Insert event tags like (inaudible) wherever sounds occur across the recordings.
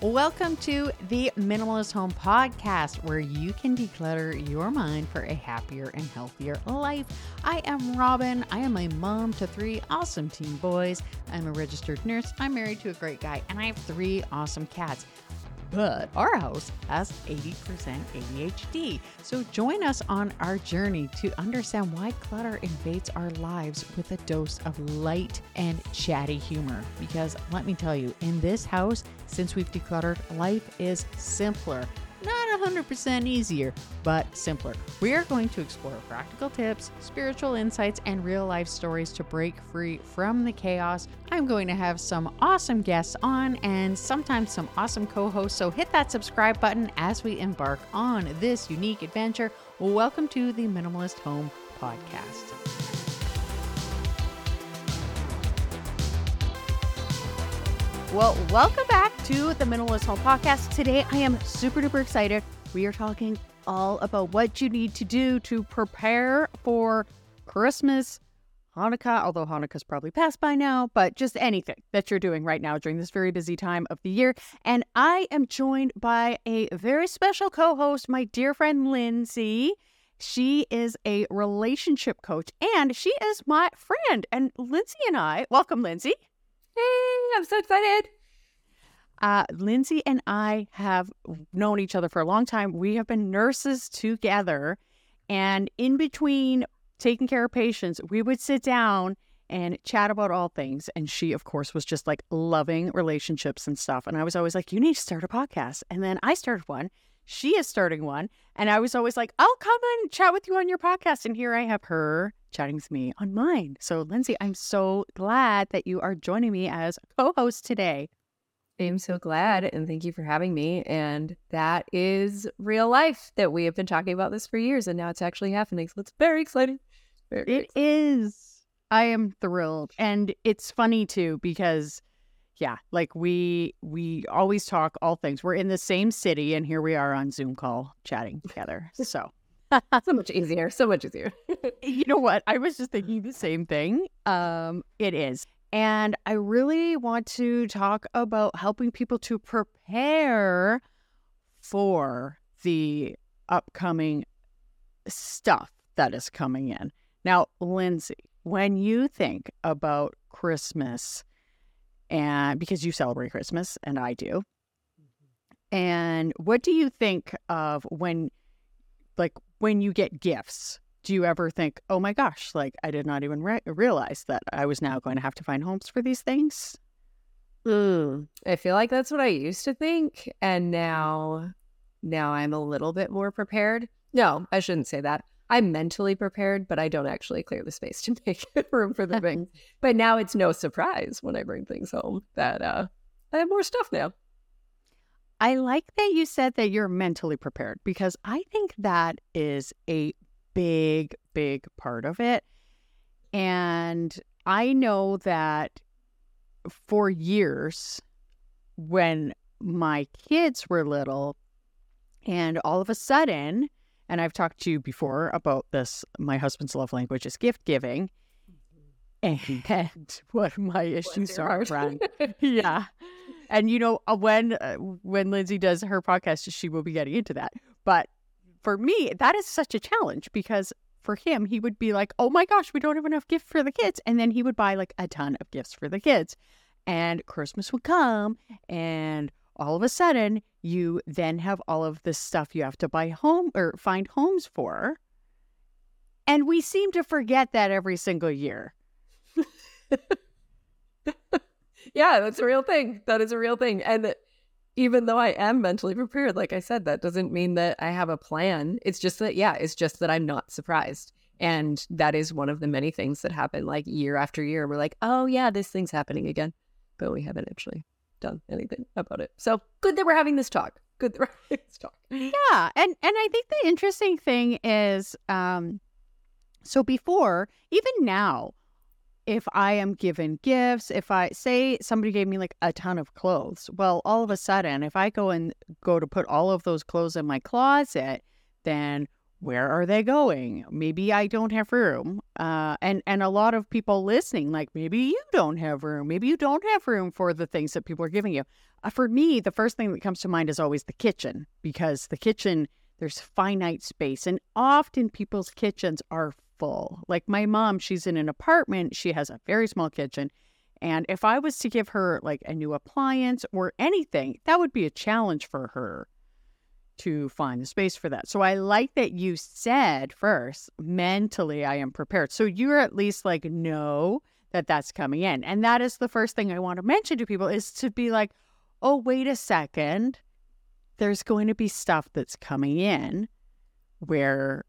Welcome to the Minimalist Home Podcast, where you can declutter your mind for a happier and healthier life. I am Robin. I am a mom to three awesome teen boys. I'm a registered nurse. I'm married to a great guy, and I have three awesome cats. But our house has 80% ADHD. So join us on our journey to understand why clutter invades our lives with a dose of light and chatty humor. Because let me tell you, in this house, since we've decluttered, life is simpler. Not 100% easier, but simpler. We are going to explore practical tips, spiritual insights, and real life stories to break free from the chaos. I'm going to have some awesome guests on and sometimes some awesome co hosts. So hit that subscribe button as we embark on this unique adventure. Welcome to the Minimalist Home Podcast. Well, welcome back to the Minimalist Home Podcast. Today, I am super duper excited. We are talking all about what you need to do to prepare for Christmas, Hanukkah, although Hanukkah's probably passed by now, but just anything that you're doing right now during this very busy time of the year. And I am joined by a very special co host, my dear friend Lindsay. She is a relationship coach and she is my friend. And Lindsay and I, welcome, Lindsay. Hey, I'm so excited. Uh, Lindsay and I have known each other for a long time. We have been nurses together. And in between taking care of patients, we would sit down and chat about all things. And she, of course, was just like loving relationships and stuff. And I was always like, you need to start a podcast. And then I started one. She is starting one. And I was always like, I'll come and chat with you on your podcast. And here I have her chatting with me on mine. So, Lindsay, I'm so glad that you are joining me as co host today. I'm so glad and thank you for having me. And that is real life that we have been talking about this for years and now it's actually happening. So it's very exciting. Very It is. I am thrilled. And it's funny too because yeah, like we we always talk all things. We're in the same city and here we are on Zoom call chatting together. (laughs) So (laughs) so much easier. So much easier. (laughs) you know what? I was just thinking the same thing. Um, it is. And I really want to talk about helping people to prepare for the upcoming stuff that is coming in. Now, Lindsay, when you think about Christmas, and because you celebrate Christmas and I do, and what do you think of when, like, when you get gifts? Do you ever think, oh my gosh, like, I did not even re- realize that I was now going to have to find homes for these things? Mm, I feel like that's what I used to think. And now, now I'm a little bit more prepared. No, I shouldn't say that. I'm mentally prepared, but I don't actually clear the space (laughs) to make room for the things. (laughs) But now it's no surprise when I bring things home that uh, I have more stuff now. I like that you said that you're mentally prepared because I think that is a big, big part of it. And I know that for years, when my kids were little, and all of a sudden, and I've talked to you before about this, my husband's love language is gift giving. And (laughs) what my issues are around, (laughs) yeah, and you know uh, when uh, when Lindsay does her podcast, she will be getting into that. But for me, that is such a challenge because for him, he would be like, "Oh my gosh, we don't have enough gifts for the kids," and then he would buy like a ton of gifts for the kids, and Christmas would come, and all of a sudden, you then have all of this stuff you have to buy home or find homes for, and we seem to forget that every single year. (laughs) yeah, that's a real thing. That is a real thing. And even though I am mentally prepared, like I said, that doesn't mean that I have a plan. It's just that, yeah, it's just that I'm not surprised. And that is one of the many things that happen like year after year. We're like, oh, yeah, this thing's happening again. But we haven't actually done anything about it. So good that we're having this talk. Good that we're having this talk. Yeah. And, and I think the interesting thing is um, so before, even now, if I am given gifts, if I say somebody gave me like a ton of clothes, well, all of a sudden, if I go and go to put all of those clothes in my closet, then where are they going? Maybe I don't have room. Uh, and and a lot of people listening, like maybe you don't have room. Maybe you don't have room for the things that people are giving you. Uh, for me, the first thing that comes to mind is always the kitchen because the kitchen there's finite space, and often people's kitchens are full. Like my mom, she's in an apartment. She has a very small kitchen. And if I was to give her like a new appliance or anything, that would be a challenge for her to find the space for that. So I like that you said first, mentally, I am prepared. So you're at least like, know that that's coming in. And that is the first thing I want to mention to people is to be like, oh, wait a second. There's going to be stuff that's coming in where,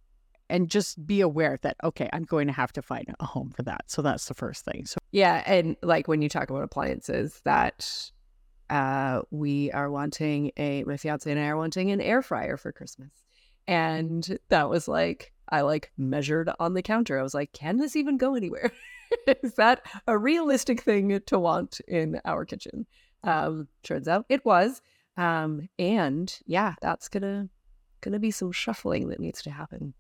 and just be aware that, okay, I'm going to have to find a home for that. So that's the first thing. So, yeah. And like when you talk about appliances, that uh, we are wanting a my fiance and I are wanting an air fryer for Christmas. And that was like I like measured on the counter. I was like, can this even go anywhere? (laughs) Is that a realistic thing to want in our kitchen? Um, turns out it was. Um, and yeah, that's gonna gonna be some shuffling that needs to happen.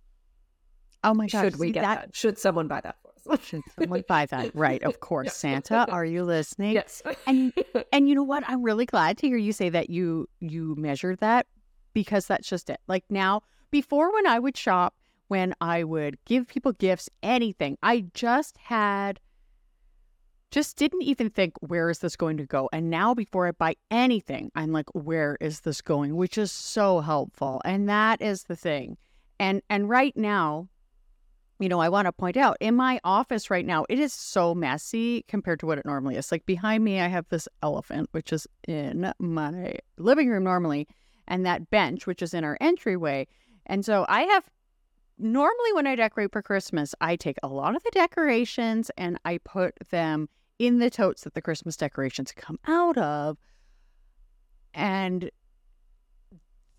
Oh my gosh. Should we get that? that? Should someone buy that for us? Should someone buy that? (laughs) Right, of course. Yeah. Santa, are you listening? Yes. and (laughs) and you know what? I'm really glad to hear you say that you you measured that because that's just it. Like now, before when I would shop, when I would give people gifts, anything, I just had just didn't even think where is this going to go and now before i buy anything i'm like where is this going which is so helpful and that is the thing and and right now you know, I want to point out in my office right now, it is so messy compared to what it normally is. Like behind me, I have this elephant, which is in my living room normally, and that bench, which is in our entryway. And so I have normally when I decorate for Christmas, I take a lot of the decorations and I put them in the totes that the Christmas decorations come out of. And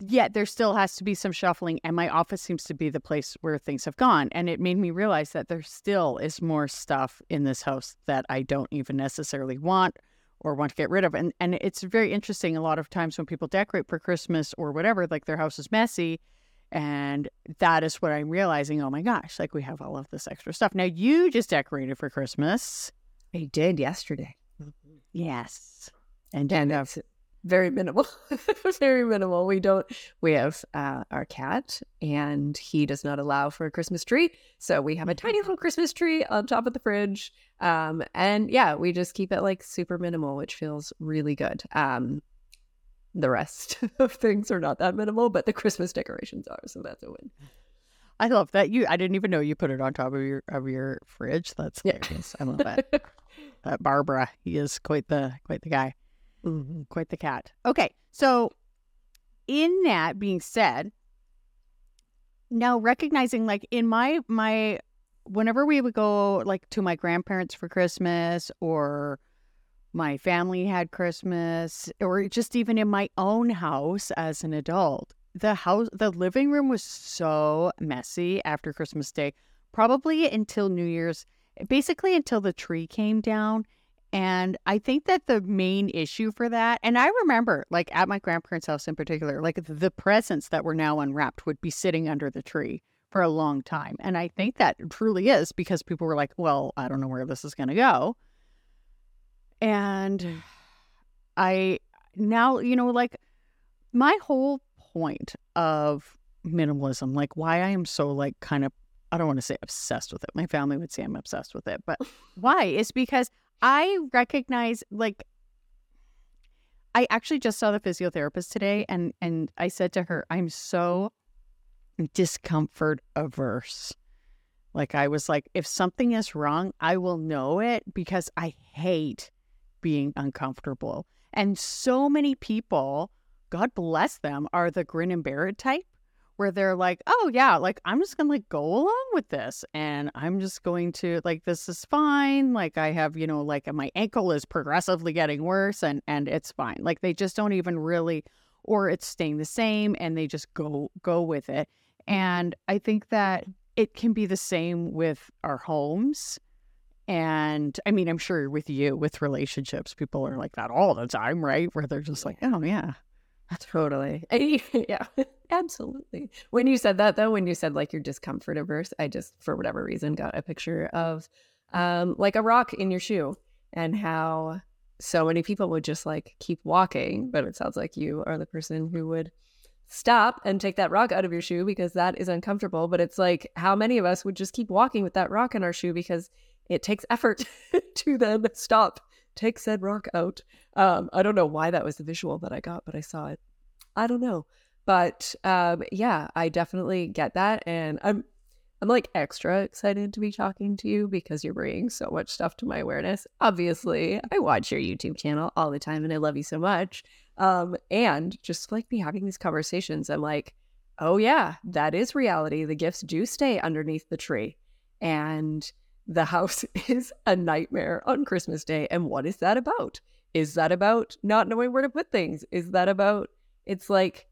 yet there still has to be some shuffling and my office seems to be the place where things have gone and it made me realize that there still is more stuff in this house that i don't even necessarily want or want to get rid of and and it's very interesting a lot of times when people decorate for christmas or whatever like their house is messy and that is what i'm realizing oh my gosh like we have all of this extra stuff. Now you just decorated for christmas. I did yesterday. Yes. And, and uh, very minimal (laughs) very minimal. We don't we have uh, our cat and he does not allow for a christmas tree. So we have a tiny little (laughs) christmas tree on top of the fridge. Um, and yeah we just keep it like super minimal which feels really good. Um, the rest (laughs) of things are not that minimal but the christmas decorations are so that's a win. I love that. You i didn't even know you put it on top of your of your fridge. That's hilarious. Yeah. i love that. Uh, barbara he is quite the quite the guy Mm-hmm. Quite the cat. Okay. So, in that being said, now recognizing like in my my whenever we would go like to my grandparents for Christmas or my family had Christmas or just even in my own house as an adult, the house the living room was so messy after Christmas Day, probably until New Year's, basically until the tree came down and I think that the main issue for that, and I remember like at my grandparents' house in particular, like the presents that were now unwrapped would be sitting under the tree for a long time. And I think that truly is because people were like, well, I don't know where this is going to go. And I now, you know, like my whole point of minimalism, like why I am so like kind of I don't want to say obsessed with it. My family would say I'm obsessed with it, but (laughs) why? Is because I recognize like I actually just saw the physiotherapist today and and I said to her, I'm so discomfort averse. Like I was like, if something is wrong, I will know it because I hate being uncomfortable. And so many people, God bless them, are the grin and bear it type where they're like, oh yeah, like I'm just gonna like go along with this and I'm just going to like this is fine. Like I have, you know, like my ankle is progressively getting worse and and it's fine. Like they just don't even really or it's staying the same and they just go go with it. And I think that it can be the same with our homes. And I mean, I'm sure with you, with relationships, people are like that all the time, right? Where they're just like, oh, yeah, Totally. (laughs) yeah, absolutely. When you said that, though, when you said like your discomfort averse, I just, for whatever reason, got a picture of um, like a rock in your shoe and how so many people would just like keep walking. But it sounds like you are the person who would stop and take that rock out of your shoe because that is uncomfortable. But it's like, how many of us would just keep walking with that rock in our shoe because it takes effort (laughs) to then stop, take said rock out. Um, I don't know why that was the visual that I got, but I saw it. I don't know. But um, yeah, I definitely get that. And I'm I'm like extra excited to be talking to you because you're bringing so much stuff to my awareness. Obviously, I watch your YouTube channel all the time and I love you so much. Um, and just like be having these conversations, I'm like, oh yeah, that is reality. The gifts do stay underneath the tree. And the house (laughs) is a nightmare on Christmas Day. And what is that about? Is that about not knowing where to put things? Is that about it's like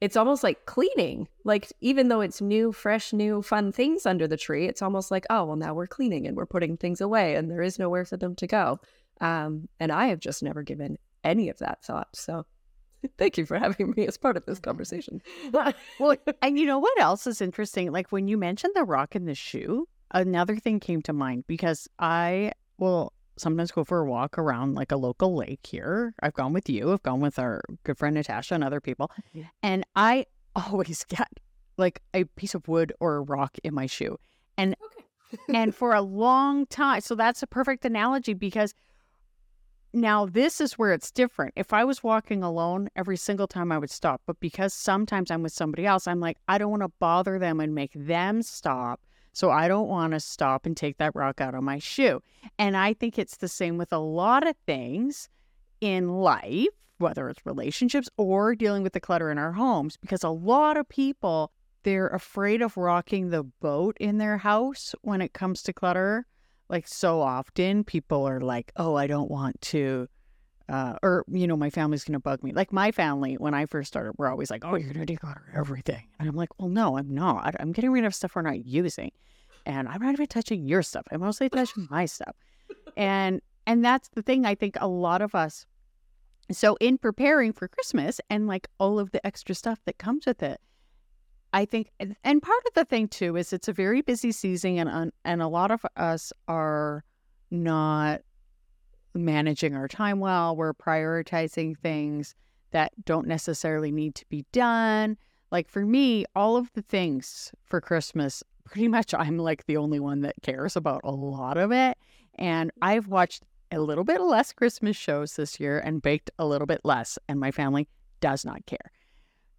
it's almost like cleaning. Like even though it's new, fresh, new, fun things under the tree, it's almost like, oh, well, now we're cleaning and we're putting things away and there is nowhere for them to go. Um, and I have just never given any of that thought. So (laughs) thank you for having me as part of this conversation. (laughs) well, and you know what else is interesting? Like when you mentioned the rock in the shoe, another thing came to mind because I will sometimes go for a walk around like a local lake here. I've gone with you, I've gone with our good friend Natasha and other people. And I (laughs) always get like a piece of wood or a rock in my shoe. And okay. and (laughs) for a long time, so that's a perfect analogy because now this is where it's different. If I was walking alone, every single time I would stop, but because sometimes I'm with somebody else, I'm like I don't want to bother them and make them stop. So I don't want to stop and take that rock out of my shoe. And I think it's the same with a lot of things in life, whether it's relationships or dealing with the clutter in our homes, because a lot of people, they're afraid of rocking the boat in their house when it comes to clutter. Like so often, people are like, oh, I don't want to. Uh, or you know my family's gonna bug me like my family when i first started we're always like oh you're gonna declutter everything and i'm like well no i'm not i'm getting rid of stuff we're not using and I'm not even touching your stuff. I'm mostly touching my stuff. And and that's the thing I think a lot of us so in preparing for Christmas and like all of the extra stuff that comes with it, I think and part of the thing too is it's a very busy season and and a lot of us are not managing our time well. We're prioritizing things that don't necessarily need to be done. Like for me, all of the things for Christmas (laughs) pretty much I'm like the only one that cares about a lot of it. And I've watched a little bit less Christmas shows this year and baked a little bit less, and my family does not care.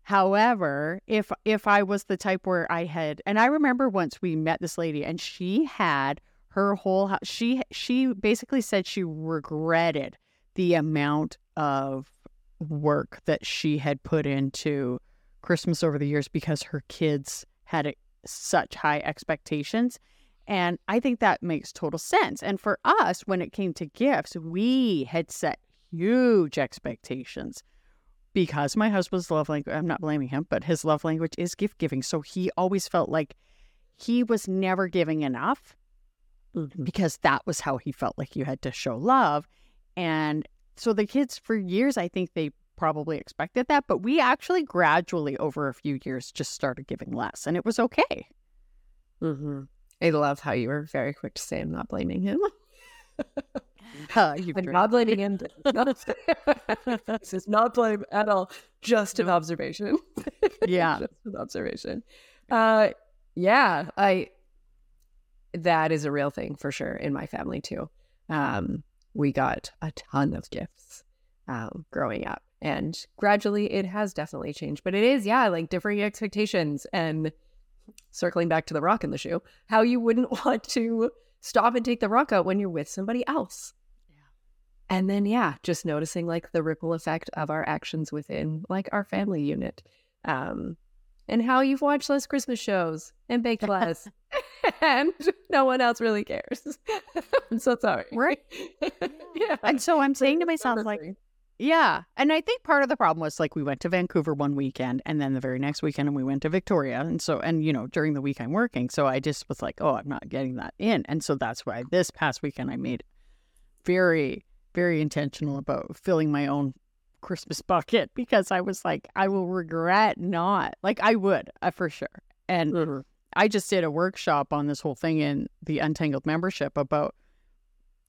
However, if if I was the type where I had, and I remember once we met this lady, and she had her whole house. She she basically said she regretted the amount of work that she had put into Christmas over the years because her kids had such high expectations. And I think that makes total sense. And for us, when it came to gifts, we had set huge expectations because my husband's love language, I'm not blaming him, but his love language is gift giving. So he always felt like he was never giving enough. Because that was how he felt like you had to show love. And so the kids, for years, I think they probably expected that, but we actually gradually over a few years just started giving less and it was okay. Mm-hmm. I love how you were very quick to say, I'm not blaming him. (laughs) uh, you've I'm not blaming him. (laughs) this is not blame at all. Just an observation. (laughs) Yeah. just an observation. Uh, yeah, I, that is a real thing for sure in my family too. Um, we got a ton of gifts um, growing up. And gradually it has definitely changed. But it is, yeah, like differing expectations and circling back to the rock in the shoe, how you wouldn't (laughs) want to stop and take the rock out when you're with somebody else. Yeah. And then, yeah, just noticing like the ripple effect of our actions within like our family unit. Um, and how you've watched less Christmas shows and baked (laughs) less. (laughs) and no one else really cares. (laughs) I'm so sorry. Right. (laughs) yeah. And so I'm saying to myself, like, yeah. And I think part of the problem was like we went to Vancouver one weekend and then the very next weekend and we went to Victoria. And so, and you know, during the week I'm working. So I just was like, oh, I'm not getting that in. And so that's why this past weekend I made very, very intentional about filling my own Christmas bucket because I was like, I will regret not. Like I would uh, for sure. And Mm-hmm. I just did a workshop on this whole thing in the Untangled membership about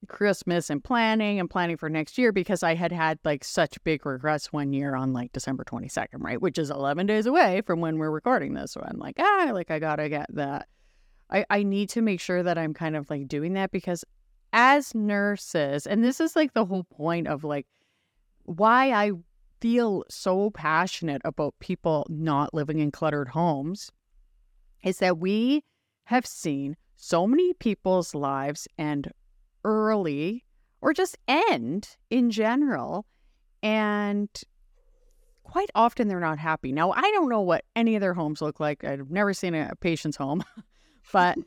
Christmas and planning and planning for next year because I had had like such big regrets one year on like December 22nd, right? Which is 11 days away from when we're recording this. So I'm like, ah, like I gotta get that. I, I need to make sure that I'm kind of like doing that because as nurses, and this is like the whole point of like why I feel so passionate about people not living in cluttered homes is that we have seen so many people's lives end early or just end in general. And quite often they're not happy. Now, I don't know what any of their homes look like. I've never seen a patient's home, (laughs) but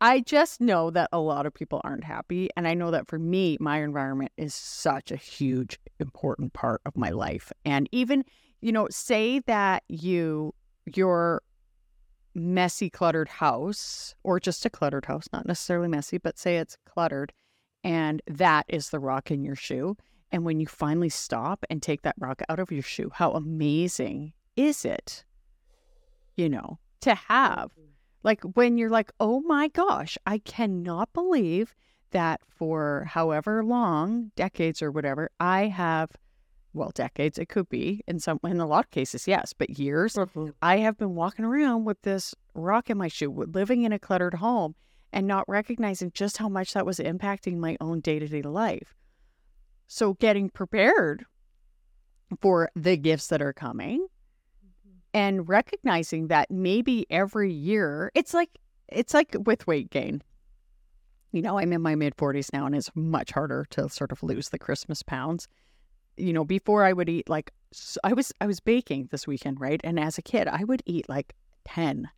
I just know that a lot of people aren't happy. And I know that for me, my environment is such a huge, important part of my life. And even, you know, say that you, your messy, cluttered house, or just a cluttered house, not necessarily messy, but say it's cluttered, and that is the rock in your shoe. And when you finally stop and take that rock out of your shoe, how amazing is it, you know, to have? Mm. Like when you're like, oh my gosh, I cannot believe that for however long, decades or whatever, I have, well, decades, it could be in some, in a lot of cases, yes, but years, mm-hmm. I have been walking around with this rock in my shoe, living in a cluttered home and not recognizing just how much that was impacting my own day to day life. So getting prepared for the gifts that are coming mm-hmm. and recognizing that maybe every year it's like it's like with weight gain. You know i'm in my mid 40s now and it's much harder to sort of lose the christmas pounds you know before i would eat like I was i was baking this weekend right and as a kid i would eat like 10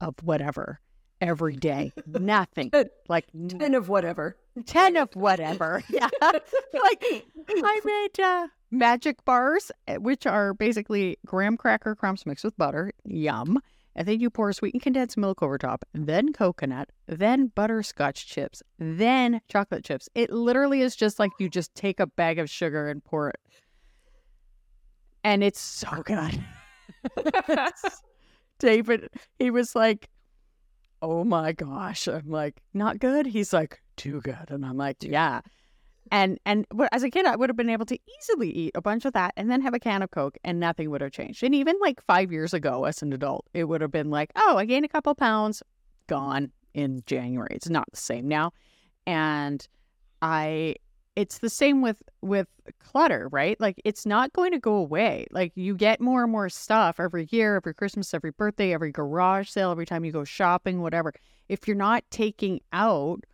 of whatever every day (laughs) nothing like 10 of whatever. 10 of whatever (laughs) yeah (laughs) like I made uh, magic bars, eh, which are basically graham cracker crumbs mixed with butter. Yum. And then you pour sweetened condensed milk over top, then coconut, then butterscotch chips, then chocolate chips. It literally is just like you just take a bag of sugar and pour it. And it's so good. (laughs) David, he was like, Oh my gosh. I'm like, not good. He's like, too good. And I'm like, yeah. And and as a kid, I would have been able to easily eat a bunch of that and then have a can of Coke and nothing would have changed. And even like five years ago as an adult, it would have been like, oh, I gained a couple pounds, gone in January. It's not the same now. And I it's the same with with clutter, right? Like it's not going to go away. Like you get more and more stuff every year, every Christmas, every birthday, every garage sale, every time you go shopping, whatever. If you're not taking out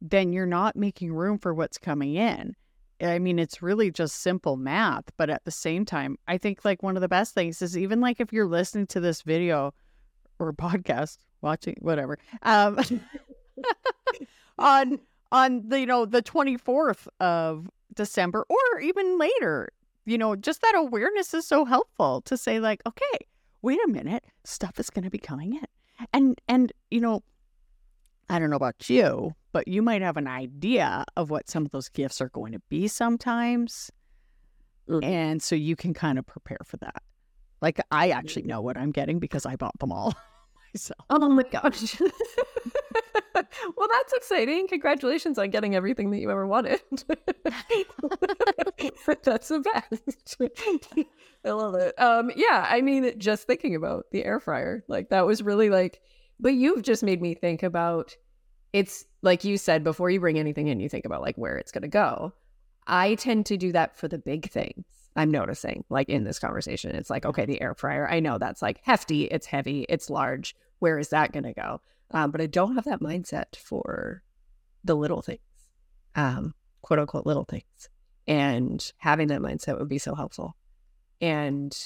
then you're not making room for what's coming in. I mean, it's really just simple math, but at the same time, I think like one of the best things is even like if you're listening to this video or podcast, watching whatever, um, (laughs) on on the you know the 24th of December or even later, you know, just that awareness is so helpful to say like, okay, wait a minute, stuff is going to be coming in. And and you know, I don't know about you, but you might have an idea of what some of those gifts are going to be sometimes. Mm. And so you can kind of prepare for that. Like I actually know what I'm getting because I bought them all (laughs) myself. Oh my gosh. (laughs) well, that's exciting. Congratulations on getting everything that you ever wanted. (laughs) that's the best. I love it. Um, yeah, I mean, just thinking about the air fryer, like that was really like, but you've just made me think about it's like you said before you bring anything in, you think about like where it's going to go. I tend to do that for the big things. I'm noticing, like in this conversation, it's like, okay, the air fryer. I know that's like hefty, it's heavy, it's large. Where is that going to go? Um, but I don't have that mindset for the little things, um, quote unquote, little things. And having that mindset would be so helpful. And,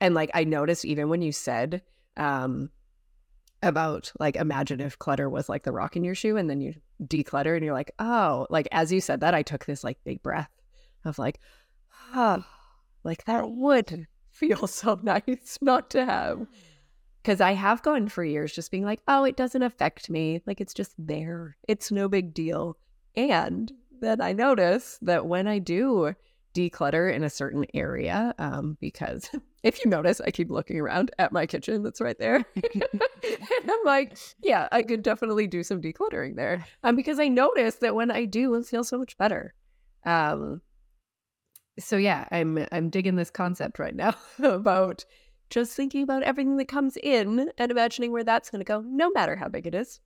and like I noticed even when you said, um, about like imagine if clutter was like the rock in your shoe and then you declutter and you're like, oh, like as you said that, I took this like big breath of like, ah, like that would feel (laughs) so nice not to have. Cause I have gone for years just being like, oh, it doesn't affect me. Like it's just there. It's no big deal. And then I notice that when I do declutter in a certain area um, because (laughs) if you notice, I keep looking around at my kitchen that's right there. and (laughs) (laughs) I'm like, yeah, I could definitely do some decluttering there. Um, because I notice that when I do, it feels so much better. Um, so yeah, I'm I'm digging this concept right now (laughs) about just thinking about everything that comes in and imagining where that's going to go, no matter how big it is.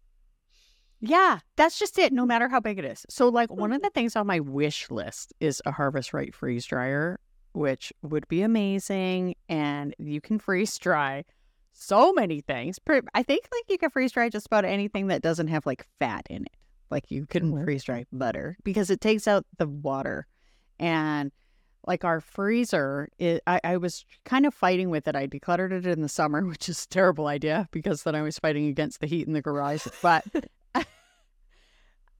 Yeah, that's just it, no matter how big it is. So, like, one of the things on my wish list is a Harvest Right freeze dryer, which would be amazing. And you can freeze dry so many things. I think, like, you can freeze dry just about anything that doesn't have, like, fat in it. Like, you can mm-hmm. freeze dry butter because it takes out the water. And like our freezer it, I, I was kind of fighting with it i decluttered it in the summer (laughs) which is a terrible idea because then i was fighting against the heat in the garage but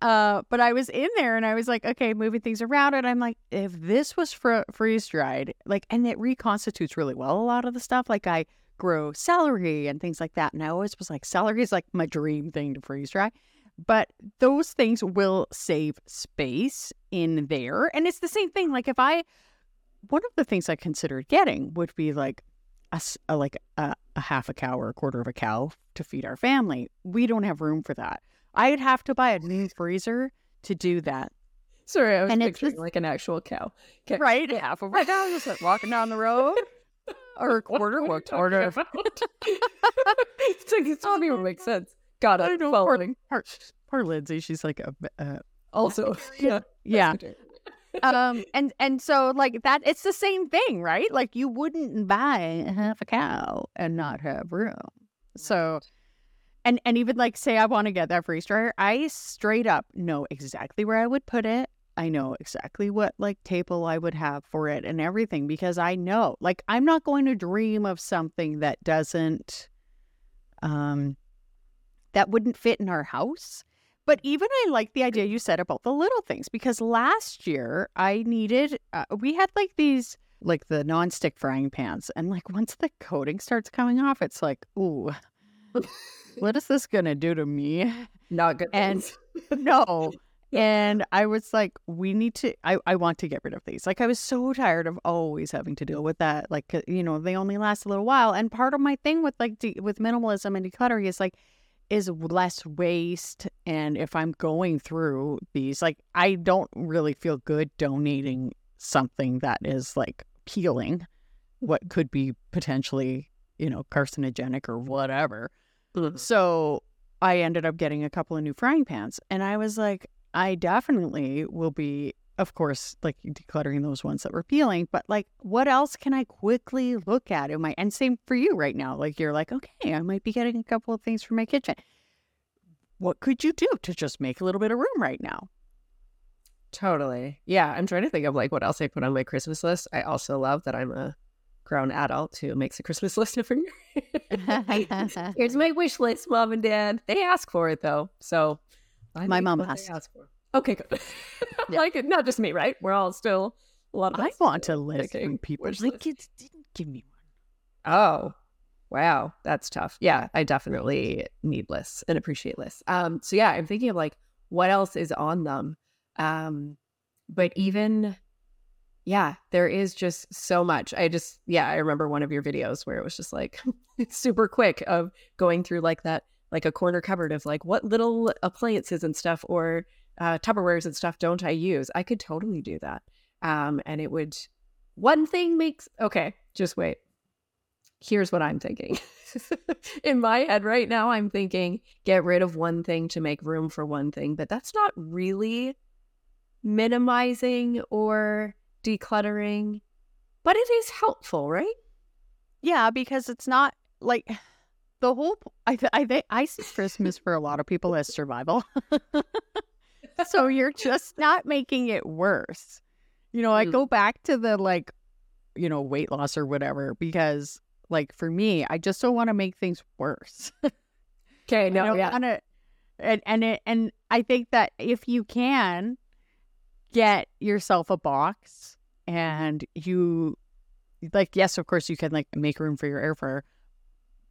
uh but i was in there and i was like okay moving things around and i'm like if this was fr- freeze dried like and it reconstitutes really well a lot of the stuff like i grow celery and things like that and i always was like celery is like my dream thing to freeze dry but those things will save space in there and it's the same thing like if i one of the things I considered getting would be like a, a like a, a, half a cow or a quarter of a cow to feed our family. We don't have room for that. I'd have to buy a new freezer to do that. Sorry, I was and picturing it's, like an actual cow. Okay. Right, half of a cow just like walking down the road. (laughs) or a quarter, what quarter? (laughs) it's like it's not even make sense. Got it. I know. Poor, poor, poor Lindsay. She's like a. Uh, also, (laughs) yeah, yeah um and and so like that it's the same thing right like you wouldn't buy half a cow and not have room so and and even like say i want to get that freeze dryer i straight up know exactly where i would put it i know exactly what like table i would have for it and everything because i know like i'm not going to dream of something that doesn't um that wouldn't fit in our house but even I like the idea you said about the little things because last year I needed, uh, we had like these, like the non-stick frying pans. And like once the coating starts coming off, it's like, ooh, what is this going to do to me? (laughs) Not good. And no. (laughs) And I was like, we need to, I, I want to get rid of these. Like, I was so tired of always having to deal with that. Like, uh, you know, they only last a little while. And part of my thing with like, de- with minimalism and decluttering is like, is less waste. And if I'm going through these, like, I don't really feel good donating something that is like peeling what could be potentially, you know, carcinogenic or whatever. Mm-hmm. So I ended up getting a couple of new frying pans. And I was like, I definitely will be of course, like decluttering those ones that were peeling, but like, what else can I quickly look at? Am I, and same for you right now. Like, you're like, okay, I might be getting a couple of things for my kitchen. What could you do to just make a little bit of room right now? Totally. Yeah. I'm trying to think of like what else I put on my Christmas list. I also love that I'm a grown adult who makes a Christmas (laughs) list every year. (laughs) Here's my wish list, mom and dad. They ask for it though. So my mom has. Ask for. Okay, good. (laughs) yeah. like not just me, right? We're all still a lot of. I want to list from people. My kids didn't give me one. Oh, wow, that's tough. Yeah, I definitely need lists and appreciate lists. Um, so yeah, I'm thinking of like what else is on them. Um, but even yeah, there is just so much. I just yeah, I remember one of your videos where it was just like (laughs) super quick of going through like that like a corner cupboard of like what little appliances and stuff or uh, Tupperwares and stuff don't I use? I could totally do that. Um, and it would, one thing makes, okay, just wait. Here's what I'm thinking. (laughs) In my head right now, I'm thinking get rid of one thing to make room for one thing, but that's not really minimizing or decluttering, but it is helpful, right? Yeah, because it's not like the whole. I th- I I see Christmas for a lot of people as survival. (laughs) so you're just not making it worse. You know, I mm. go back to the like, you know, weight loss or whatever because like for me, I just don't want to make things worse. (laughs) okay, no, yeah. Wanna, and and it, and I think that if you can get yourself a box and you like yes, of course you can like make room for your air fryer.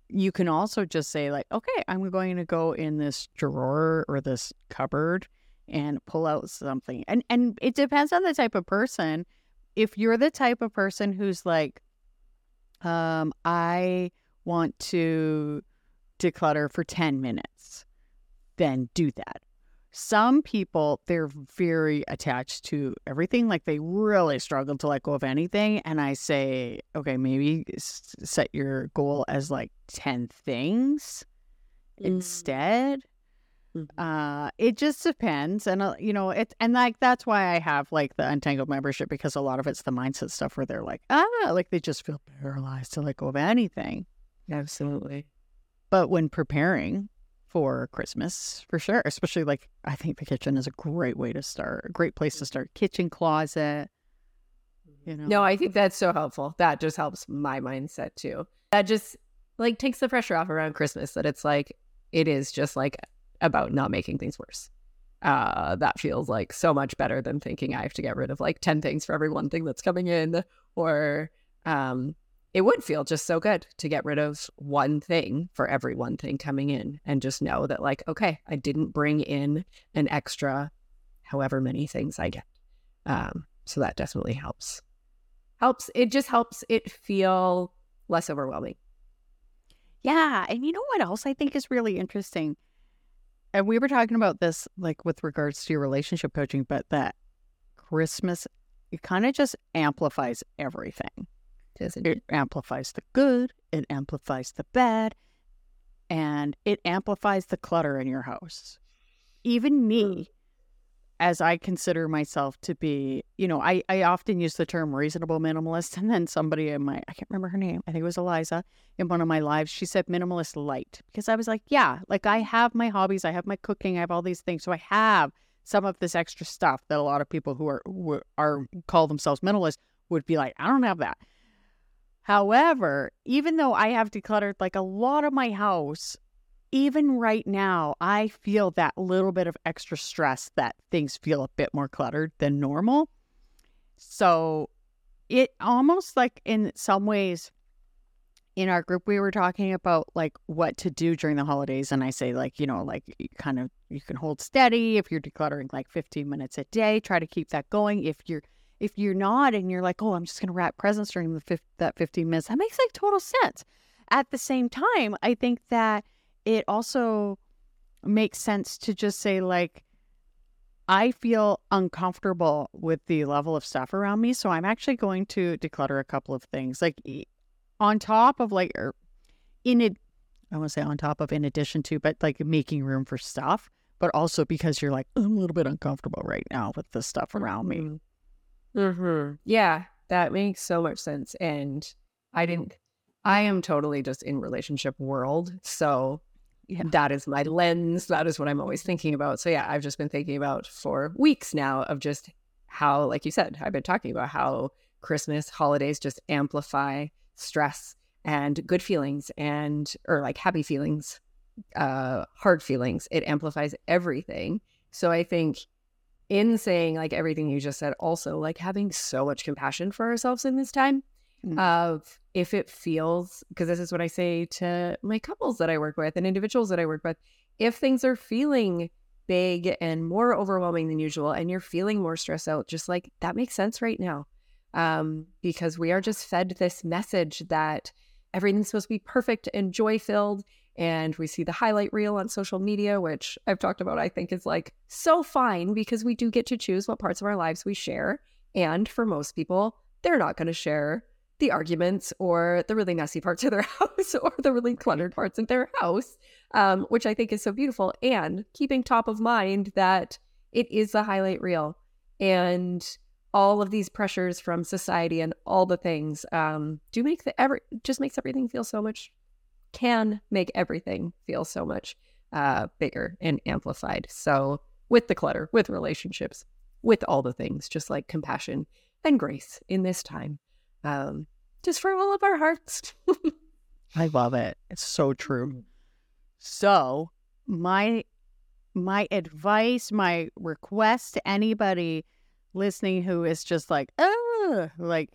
You can also just say like, okay, I'm going to go in this drawer or this cupboard and pull out something. And and it depends on the type of person. if you're the type of person who's like, um, I want to declutter for 10 minutes, then do that. Some people, they're very attached to everything. Like they really struggle to let go of anything. And I say, okay, maybe set your goal as like 10 things mm. instead. Mm-hmm. Uh, it just depends, and uh, you know, it and like that's why I have like the Untangled membership because a lot of it's the mindset stuff where they're like, ah, like they just feel paralyzed to let go of anything. Absolutely. But when preparing for Christmas, for sure, especially like I think the kitchen is a great way to start, a great place to start. Kitchen closet. You know. No, I think that's so helpful. That just helps my mindset too. That just like takes the pressure off around Christmas. That it's like it is just like about not making things worse. Uh, that feels like so much better than thinking I have to get rid of like 10 things for every one thing that's coming in. Or um, it would feel just so good to get rid of one thing for every one thing coming in and just know that, like, okay, I didn't bring in an extra however many things I get. Um, so that definitely helps. Helps. It just helps it feel less overwhelming. Yeah. And you know what else I think is really interesting? and we were talking about this like with regards to your relationship coaching, but that Christmas it kind of just amplifies everything. It amplifies the good, it amplifies the bad, and it amplifies the clutter in your house. Even me, as I consider myself to be, you know, I, I often use the term reasonable minimalist. (laughs) And then somebody in my, I can't remember her name, I think it was Eliza in one of my lives, she said minimalist light because I was like, yeah, like I have my hobbies, I have my cooking, I have all these things. So I have some of this extra stuff that a lot of people who are, who are call themselves minimalist would be like, I don't have that. However, even though I have decluttered like a lot of my house, even right now, I feel that little bit of extra stress that things feel a bit more cluttered than normal. So it almost like in some ways in our group we were talking about like what to do during the holidays and i say like you know like you kind of you can hold steady if you're decluttering like 15 minutes a day try to keep that going if you're if you're not and you're like oh i'm just going to wrap presents during the fif- that 15 minutes that makes like total sense at the same time i think that it also makes sense to just say like I feel uncomfortable with the level of stuff around me, so I'm actually going to declutter a couple of things. Like on top of like er, in it I want to say on top of in addition to, but like making room for stuff, but also because you're like I'm a little bit uncomfortable right now with the stuff around me. Mm-hmm. Mm-hmm. Yeah, that makes so much sense. And I didn't. I am totally just in relationship world, so yeah. that is my lens. That is what I'm always thinking about. So yeah, I've just been thinking about for weeks now of just how, like you said, I've been talking about how Christmas holidays just amplify stress and good feelings and or like happy feelings, uh, hard feelings. It amplifies everything. So I think in saying like everything you just said, also like having so much compassion for ourselves in this time mm-hmm. of if it feels because this is what I say to my couples that I work with and individuals that I work with. If things are feeling big and more overwhelming than usual and you're feeling more stressed out, just like that makes sense right now. Um, because we are just fed this message that everything's supposed to be perfect and joy filled. And we see the highlight reel on social media, which I've talked about, I think is like so fine because we do get to choose what parts of our lives we share. And for most people, they're not going to share the arguments or the really messy (laughs) parts of their house or the really cluttered parts of their house, um, which I think is so beautiful. And keeping top of mind that it is the highlight reel and all of these pressures from society and all the things um, do make the every just makes everything feel so much can make everything feel so much uh, bigger and amplified. So with the clutter, with relationships, with all the things, just like compassion and grace in this time um, just for all of our hearts. (laughs) I love it. It's so true. Mm. So, my my advice, my request to anybody listening who is just like, oh, like,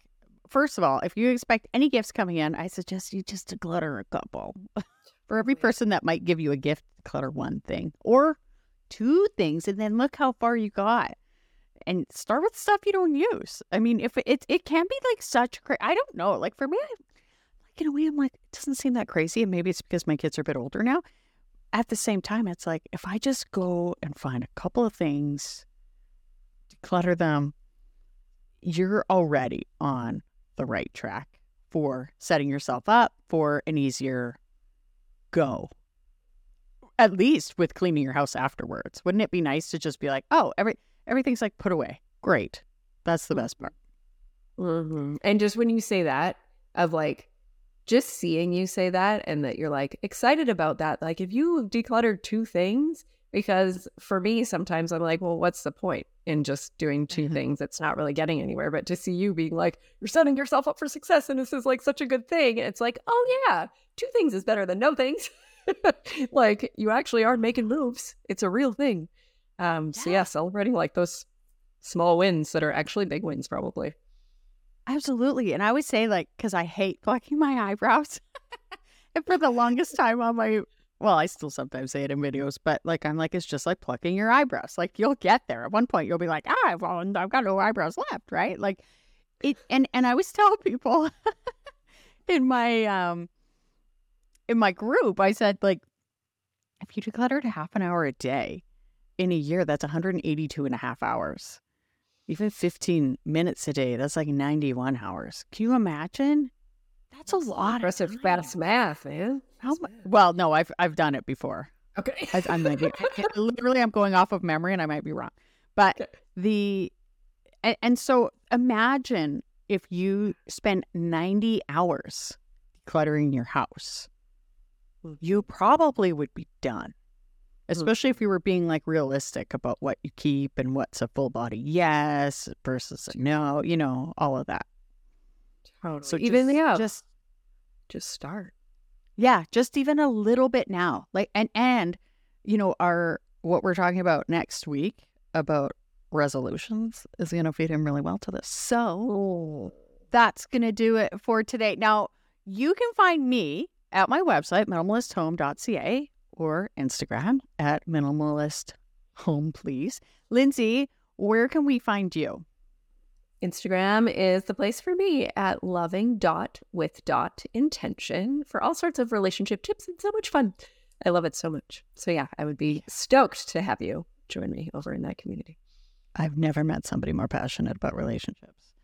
first of all, if you expect any gifts coming in, I suggest you just declutter a couple. (laughs) For every person that might give you a gift, clutter one thing or two things, and then look how far you got and start with stuff you don't use. I mean, if it it can be like such cra- I don't know. Like for me, I, like in a way, I'm like it doesn't seem that crazy, and maybe it's because my kids are a bit older now. At the same time, it's like if I just go and find a couple of things, declutter them, you're already on the right track for setting yourself up for an easier go. At least with cleaning your house afterwards. Wouldn't it be nice to just be like, oh, every everything's like put away. Great. That's the best part. Mm-hmm. And just when you say that, of like, just seeing you say that and that you're like excited about that, like if you decluttered two things, because for me, sometimes I'm like, well, what's the point in just doing 2 Mhm. things it's not really getting anywhere? But to see you being like, you're setting yourself up for success and this is like such a good thing, it's like, oh yeah, two things is better than no things. (laughs) like you actually are making moves. It's a real thing. Um, so Yeah. yeah, celebrating like those small wins that are actually big wins, probably. Absolutely. And I always say, like, because I hate plucking my eyebrows. (laughs) and for the longest time on my, well, I still sometimes say it in videos, but like, I'm like, it's just like plucking your eyebrows. Like, you'll get there. At one point, you'll be like, ah, well, I've got no eyebrows left, right? Like, it, and, and I always (laughs) tell people (laughs) in my, um, in my group, I said, like, if you decluttered half an hour a day in a year, that's 182 and a half hours even 15 minutes a day that's like 91 hours can you imagine that's a lot Impressive fast math, man. How mu- well no i've i've done it before Okay. I, i'm like (laughs) literally i'm going off of memory and i might be wrong but Okay. the and, and so imagine if you spend 90 hours decluttering your house you mm-hmm. probably would be done mm-hmm. especially if you were being like realistic about what you keep and what's a full body yes versus a no you know all of that Totally. so even just, yeah, just just start. Yeah just even a little bit now like and and you know our what we're talking about next week about resolutions is going to feed in really well to this so that's going to do it for today. Now, you can find me at my website, minimalisthome.ca, or Instagram at minimalisthome, please. Lindsay, where can we find you? Instagram is the place for me at loving dot with dot intention for all sorts of relationship tips and so much fun. I love it so much. So yeah, I would be stoked to have you join me over in that community. I've never met somebody more passionate about relationships.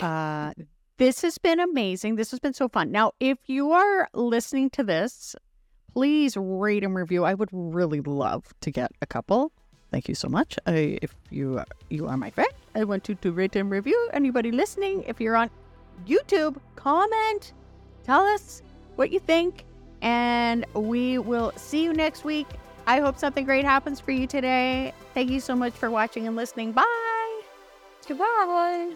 Uh, this has been amazing. This has been so fun. Now, if you are listening to this, please rate and review. I would really love to get a couple. Thank you so much. I, if you you are my friend, I want you to rate and review. Anybody listening, if you're on YouTube, comment, tell us what you think, and we will see you next week. I hope something great happens for you today. Thank you so much for watching and listening. Bye. Goodbye.